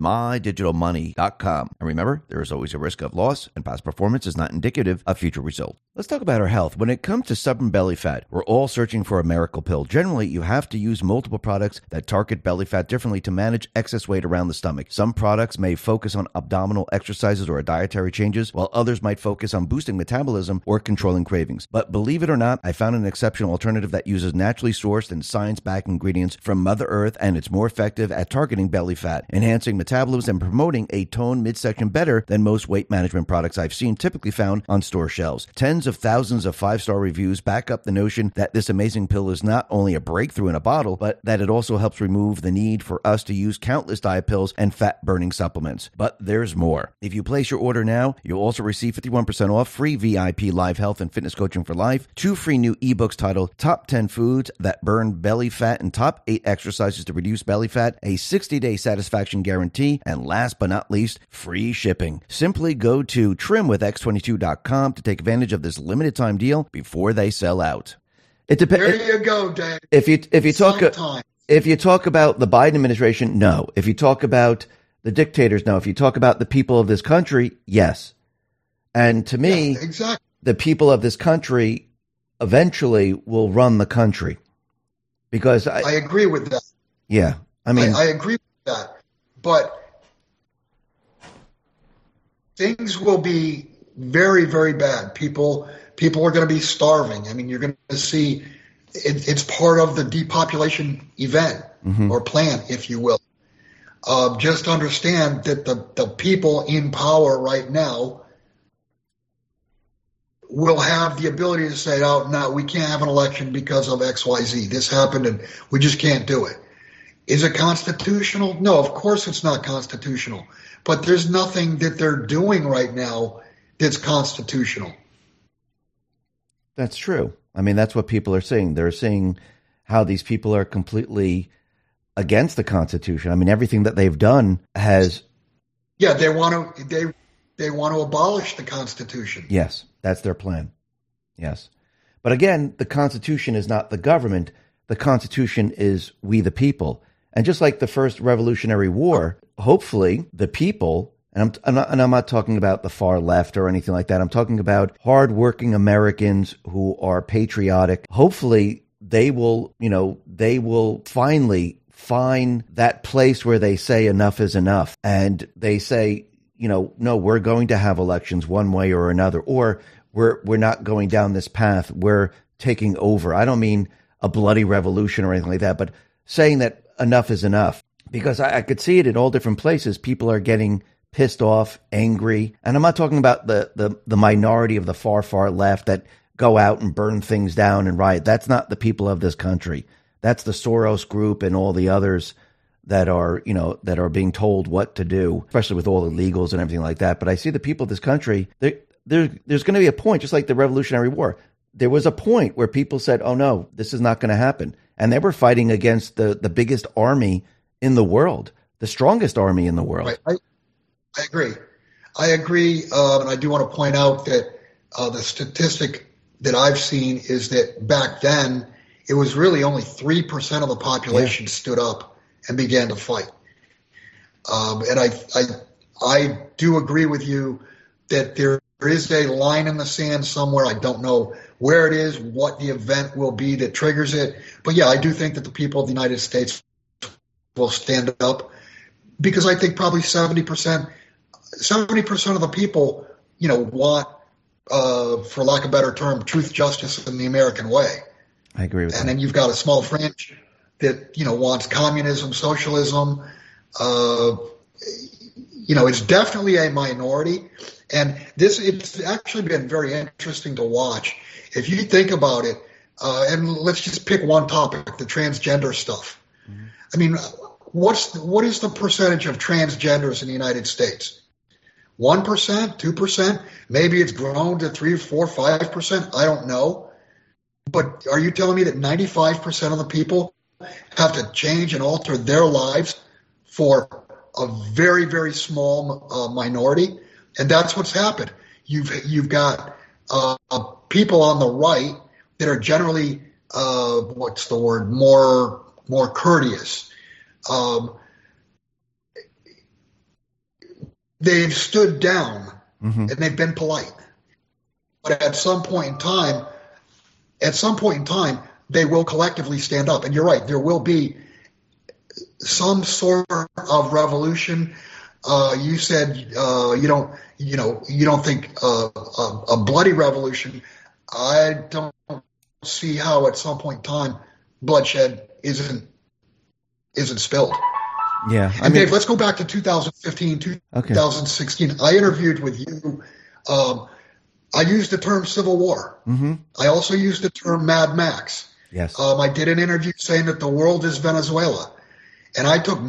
MyDigitalMoney.com. And remember, there is always a risk of loss, and past performance is not indicative of future results. Let's talk about our health. When it comes to stubborn belly fat, we're all searching for a miracle pill. Generally, you have to use multiple products that target belly fat differently to manage excess weight around the stomach. Some products may focus on abdominal exercises or dietary changes, while others might focus on boosting metabolism or controlling cravings. But believe it or not, I found an exceptional alternative that uses naturally sourced and science backed ingredients from Mother Earth, and it's more effective at targeting belly fat, enhancing metabolism, and promoting a toned midsection better than most weight management products I've seen typically found on store shelves. Tens of thousands of five star reviews back up the notion that this amazing pill is not only a breakthrough in a bottle, but that it also helps remove the need for us to use countless diet pills and fat burning supplements. But there's more. If you place your order now, you'll also receive 51% off free VIP live health and fitness coaching for life, two free new ebooks titled Top 10 Foods That Burn Belly Fat and Top 8 Exercises to Reduce Belly Fat, a 60 day satisfaction guarantee, and last but not least, free shipping. Simply go to trimwithx22.com to take advantage of this limited time deal before they sell out. It depends. There you go, Dave. If you if you talk Sometime. if you talk about the Biden administration, no. If you talk about the dictators, no. If you talk about the people of this country, yes. And to me, Yeah, exactly. the people of this country eventually will run the country. Because I, I agree with that. yeah, I mean, I, I agree with that. But things will be very, very bad. People people are going to be starving. I mean, you're going to see it, it's part of the depopulation event Mhm. or plan, if you will. Uh, just understand that the, the people in power right now will have the ability to say, oh, no, we can't have an election because of XYZ. This happened and we just can't do it. Is it constitutional? No, of course it's not constitutional. But there's nothing that they're doing right now that's constitutional. That's true. I mean, that's what people are saying. They're saying how these people are completely against the Constitution. I mean, everything that they've done has, Yeah, they want to they they want to abolish the Constitution. yes, that's their plan. Yes. But again, the Constitution is not the government. The Constitution is we the people. And just like the first Revolutionary War, hopefully the people, and I'm, I'm not, and I'm not talking about the far left or anything like that. I'm talking about hardworking Americans who are patriotic. Hopefully they will, you know, they will finally find that place where they say enough is enough. And they say, you know, no, we're going to have elections one way or another, or we're we're not going down this path. We're taking over. I don't mean a bloody revolution or anything like that, but saying that enough is enough. Because I, I could see it in all different places. People are getting pissed off, angry, and I'm not talking about the the, the minority of the far far left that go out and burn things down and riot. That's not the people of this country. That's the Soros group and all the others that are, you know, that are being told what to do, especially with all the legals and everything like that. But I see the people of this country, there, there there's going to be a point, just like the Revolutionary War. There was a point where people said, "Oh no, this is not going to happen," and they were fighting against the the biggest army in the world. the strongest army in the world. Right. I, I agree. I agree, uh, and I do want to point out that uh, the statistic that I've seen is that back then it was really only three percent of the population yeah. stood up and began to fight. Um, and I, I, I do agree with you that there is a line in the sand somewhere. I don't know where it is, what the event will be that triggers it. But yeah, I do think that the people of the United States will stand up because I think probably 70%, 70% of the people, you know, want, uh, for lack of a better term, truth, justice, in the American way. I agree with and that. And then you've got a small fringe that, you know, wants communism, socialism. Uh, you know, it's definitely a minority. And this, it's actually been very interesting to watch. If you think about it, uh, and let's just pick one topic, the transgender stuff. Mm-hmm. I mean, what's what is the percentage of transgenders in the United States? One percent, two percent, maybe it's grown to three, four, five percent. I don't know. But are you telling me that ninety-five percent of the people have to change and alter their lives for a very, very small uh, minority? And that's what's happened. You've you've got uh, people on the right that are generally uh, what's the word more more courteous. Um, they've stood down mm-hmm. and they've been polite, but at some point in time, at some point in time, they will collectively stand up. And you're right, there will be some sort of revolution. Uh, you said uh, you don't, you know, you don't think uh, a, a, bloody revolution. I don't see how at some point in time bloodshed isn't isn't spilled. Yeah, I and mean, Dave, let's go back to 2015, 2016. Okay. I interviewed with you. Um, I used the term Civil War. Mm-hmm. I also used the term Mad Max. Yes. Um, I did an interview saying that the world is Venezuela. And I took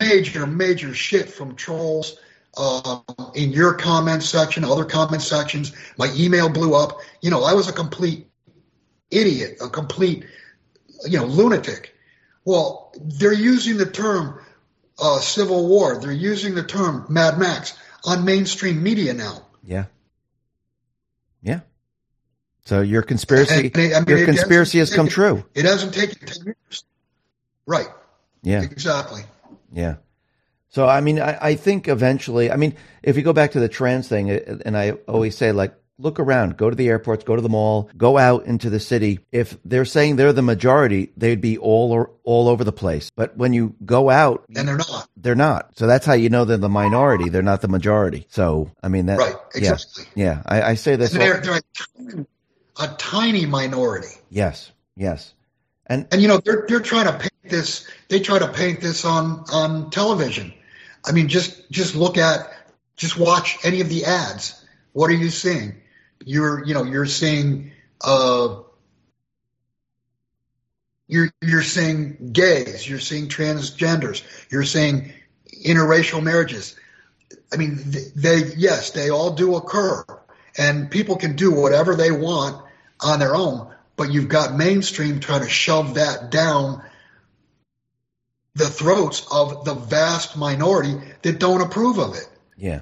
major, major shit from trolls um, in your comment section, other comment sections. My email blew up. You know, I was a complete idiot, a complete, you know, lunatic. Well, they're using the term uh, Civil War. They're using the term Mad Max on mainstream media now. Yeah. Yeah. So your conspiracy, and, and, I mean, your conspiracy has come true. It hasn't taken ten years, right? Yeah. Exactly. Yeah. So, I mean, I, I think eventually, I mean, if you go back to the trans thing, uh, and I always say, like, look around, go to the airports, go to the mall, go out into the city. If they're saying they're the majority, they'd be all or, all over the place. But when you go out, and they're not, they're not. So that's how you know they're the minority. They're not the majority. So I mean that, right? Exactly. Yeah, yeah. I, I say this. They're, they're a, tiny, a tiny minority. Yes. Yes. And and you know they're they're trying to paint this. They try to paint this on on television. I mean, just just look at, just watch any of the ads. What are you seeing? You're you know you're seeing uh, you're you're seeing gays. You're seeing transgenders. You're seeing interracial marriages. I mean, they yes, they all do occur, and people can do whatever they want on their own but you've got mainstream trying to shove that down the throats of the vast minority that don't approve of it. Yeah.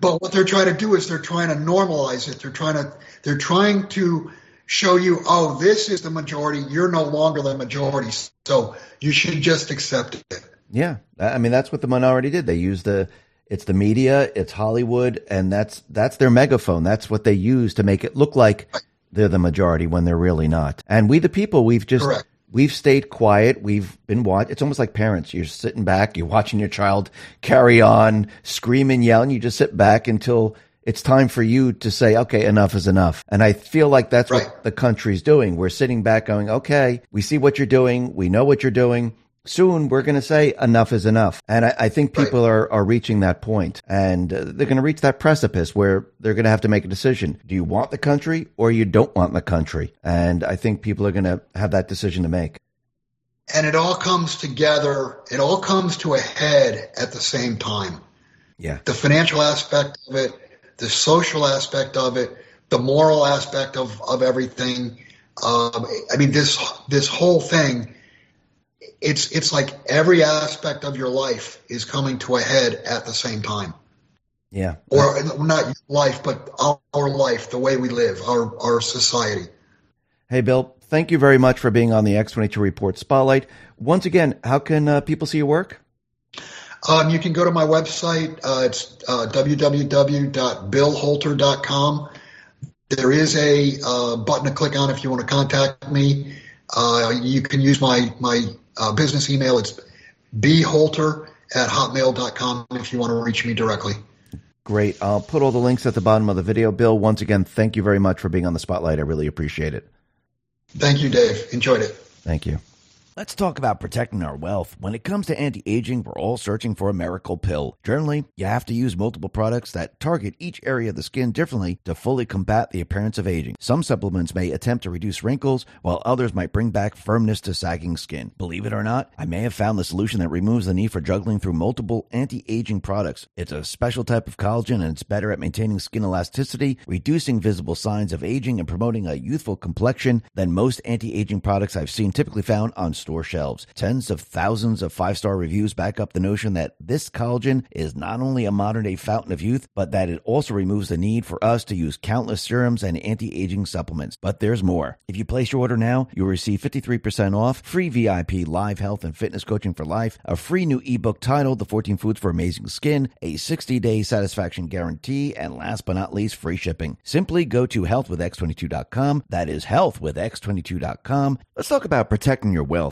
But what they're trying to do is they're trying to normalize it. They're trying to they're trying to show you, oh, this is the majority. You're no longer the majority, so you should just accept it. Yeah, I mean that's what the minority did. They used the it's the media, it's Hollywood, and that's that's their megaphone. That's what they use to make it look like they're the majority when they're really not. And we, the people, we've just Correct. We've stayed quiet. We've been watch. It's almost like parents. You're sitting back. You're watching your child carry on, scream and yell, and You just sit back until it's time for you to say, okay, enough is enough. And I feel like that's right. what the country's doing. We're sitting back going, okay, we see what you're doing. We know what you're doing soon we're going to say enough is enough. And I, I think people right. are, are reaching that point and uh, they're going to reach that precipice where they're going to have to make a decision. Do you want the country or you don't want the country? And I think people are going to have that decision to make. And it all comes together. It all comes to a head at the same time. Yeah. The financial aspect of it, the social aspect of it, the moral aspect of, of everything. Um, I mean, this, this whole thing it's it's like every aspect of your life is coming to a head at the same time. Yeah. Or not your life, but our, our life, the way we live, our our society. Hey, Bill, thank you very much for being on the X22 Report Spotlight. Once again, how can uh, people see your work? Um, you can go to my website. Uh, it's uh, www.billholter.com. There is a uh, button to click on if you want to contact me. Uh, you can use my my uh, business email. It's bholter at hotmail.com if you want to reach me directly. Great. I'll put all the links at the bottom of the video. Bill, once again, thank you very much for being on the spotlight. I really appreciate it. Thank you, Dave. Enjoyed it. Thank you. Let's talk about protecting our wealth. When it comes to anti aging, we're all searching for a miracle pill. Generally, you have to use multiple products that target each area of the skin differently to fully combat the appearance of aging. Some supplements may attempt to reduce wrinkles, while others might bring back firmness to sagging skin. Believe it or not, I may have found the solution that removes the need for juggling through multiple anti aging products. It's a special type of collagen and it's better at maintaining skin elasticity, reducing visible signs of aging, and promoting a youthful complexion than most anti aging products I've seen typically found on store shelves. Tens of thousands of five star reviews back up the notion that this collagen is not only a modern day fountain of youth, but that it also removes the need for us to use countless serums and anti aging supplements. But there's more. If you place your order now, you'll receive 53% off, free VIP live health and fitness coaching for life, a free new ebook titled The 14 Foods for Amazing Skin, a 60 day satisfaction guarantee, and last but not least, free shipping. Simply go to healthwithx22.com. That is healthwithx22.com. Let's talk about protecting your wealth.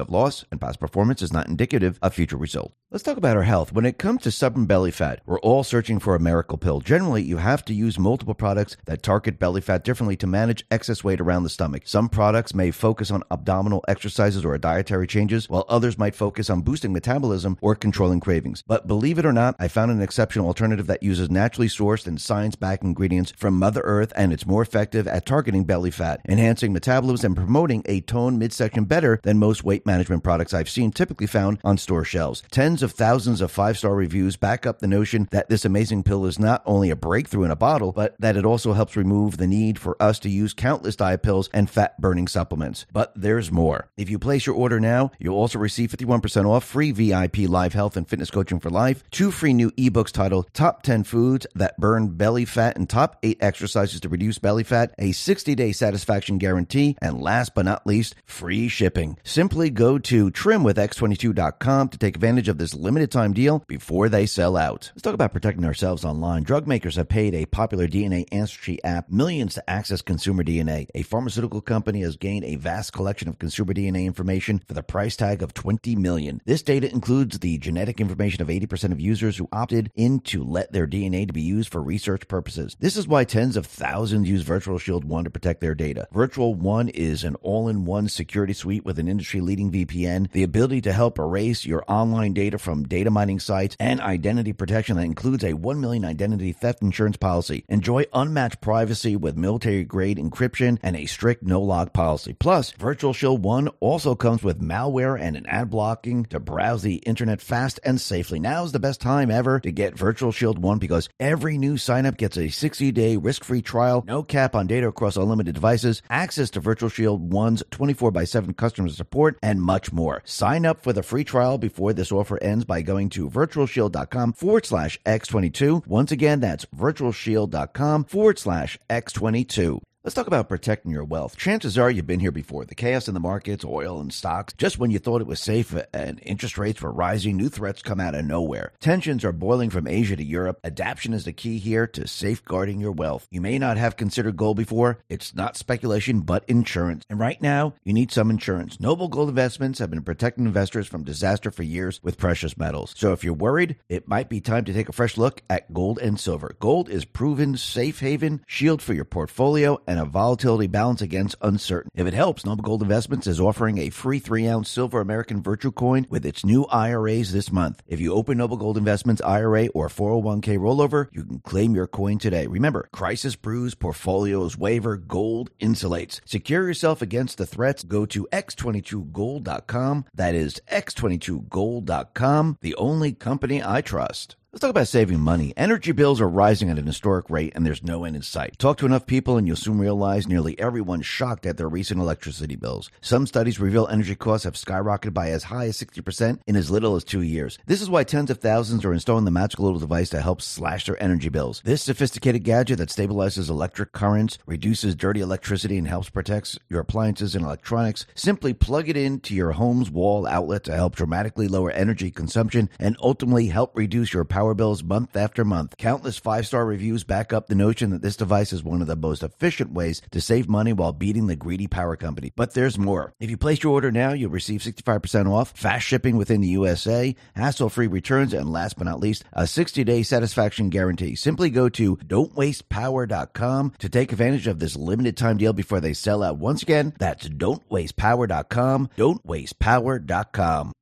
of loss, and past performance is not indicative of future results. Let's talk about our health. When it comes to stubborn belly fat, we're all searching for a miracle pill. Generally, you have to use multiple products that target belly fat differently to manage excess weight around the stomach. Some products may focus on abdominal exercises or dietary changes, while others might focus on boosting metabolism or controlling cravings. But believe it or not, I found an exceptional alternative that uses naturally sourced and science backed ingredients from Mother Earth, and it's more effective at targeting belly fat, enhancing metabolism, and promoting a toned midsection better than most weight management products I've seen typically found on store shelves. Tens of thousands of five star reviews back up the notion that this amazing pill is not only a breakthrough in a bottle, but that it also helps remove the need for us to use countless diet pills and fat burning supplements. But there's more. If you place your order now, you'll also receive 51% off free VIP live health and fitness coaching for life, two free new ebooks titled Top 10 Foods That Burn Belly Fat and Top 8 Exercises to Reduce Belly Fat, a 60 day satisfaction guarantee, and last but not least, free shipping. Simply go to trimwithx22.com to take advantage of this limited time deal before they sell out. Let's talk about protecting ourselves online. Drug makers have paid a popular DNA ancestry app millions to access consumer DNA. A pharmaceutical company has gained a vast collection of consumer DNA information for the price tag of 20 million. This data includes the genetic information of 80% of users who opted in to let their DNA to be used for research purposes. This is why tens of thousands use Virtual Shield 1 to protect their data. Virtual 1 is an all-in-one security suite with an industry-leading VPN, the ability to help erase your online data from data mining sites, and identity protection that includes a 1 million identity theft insurance policy. Enjoy unmatched privacy with military-grade encryption and a strict no-log policy. Plus, Virtual Shield 1 also comes with malware and an ad blocking to browse the internet fast and safely. Now's the best time ever to get Virtual Shield 1 because every new signup gets a 60-day risk-free trial, no cap on data across unlimited devices, access to Virtual Shield 1's 24 by 7 customer support, and much more. Sign up for the free trial before this offer ends by going to virtualshield.com forward slash X22. Once again, that's virtualshield.com forward slash X22. Let's talk about protecting your wealth. Chances are you've been here before. The chaos in the markets, oil and stocks, just when you thought it was safe and interest rates were rising, new threats come out of nowhere. Tensions are boiling from Asia to Europe. Adaption is the key here to safeguarding your wealth. You may not have considered gold before. It's not speculation, but insurance. And right now, you need some insurance. Noble Gold Investments have been protecting investors from disaster for years with precious metals. So if you're worried, it might be time to take a fresh look at gold and silver. Gold is proven safe haven, shield for your portfolio, and a volatility balance against uncertainty. If it helps, Noble Gold Investments is offering a free three ounce silver American Virtue Coin with its new IRAs this month. If you open Noble Gold Investments IRA or 401k rollover, you can claim your coin today. Remember, crisis brews, portfolios waiver, gold insulates. Secure yourself against the threats. Go to x22gold.com. That is x22gold.com, the only company I trust. Let's talk about saving money. Energy bills are rising at an historic rate and there's no end in sight. Talk to enough people and you'll soon realize nearly everyone's shocked at their recent electricity bills. Some studies reveal energy costs have skyrocketed by as high as 60% in as little as two years. This is why tens of thousands are installing the magical little device to help slash their energy bills. This sophisticated gadget that stabilizes electric currents, reduces dirty electricity, and helps protect your appliances and electronics. Simply plug it into your home's wall outlet to help dramatically lower energy consumption and ultimately help reduce your power power bills month after month. Countless five star reviews back up the notion that this device is one of the most efficient ways to save money while beating the greedy power company. But there's more. If you place your order now, you'll receive 65% off, fast shipping within the USA, hassle free returns, and last but not least, a 60 day satisfaction guarantee. Simply go to don'twastepower.com to take advantage of this limited time deal before they sell out. Once again, that's don'twastepower.com. Don'twastepower.com.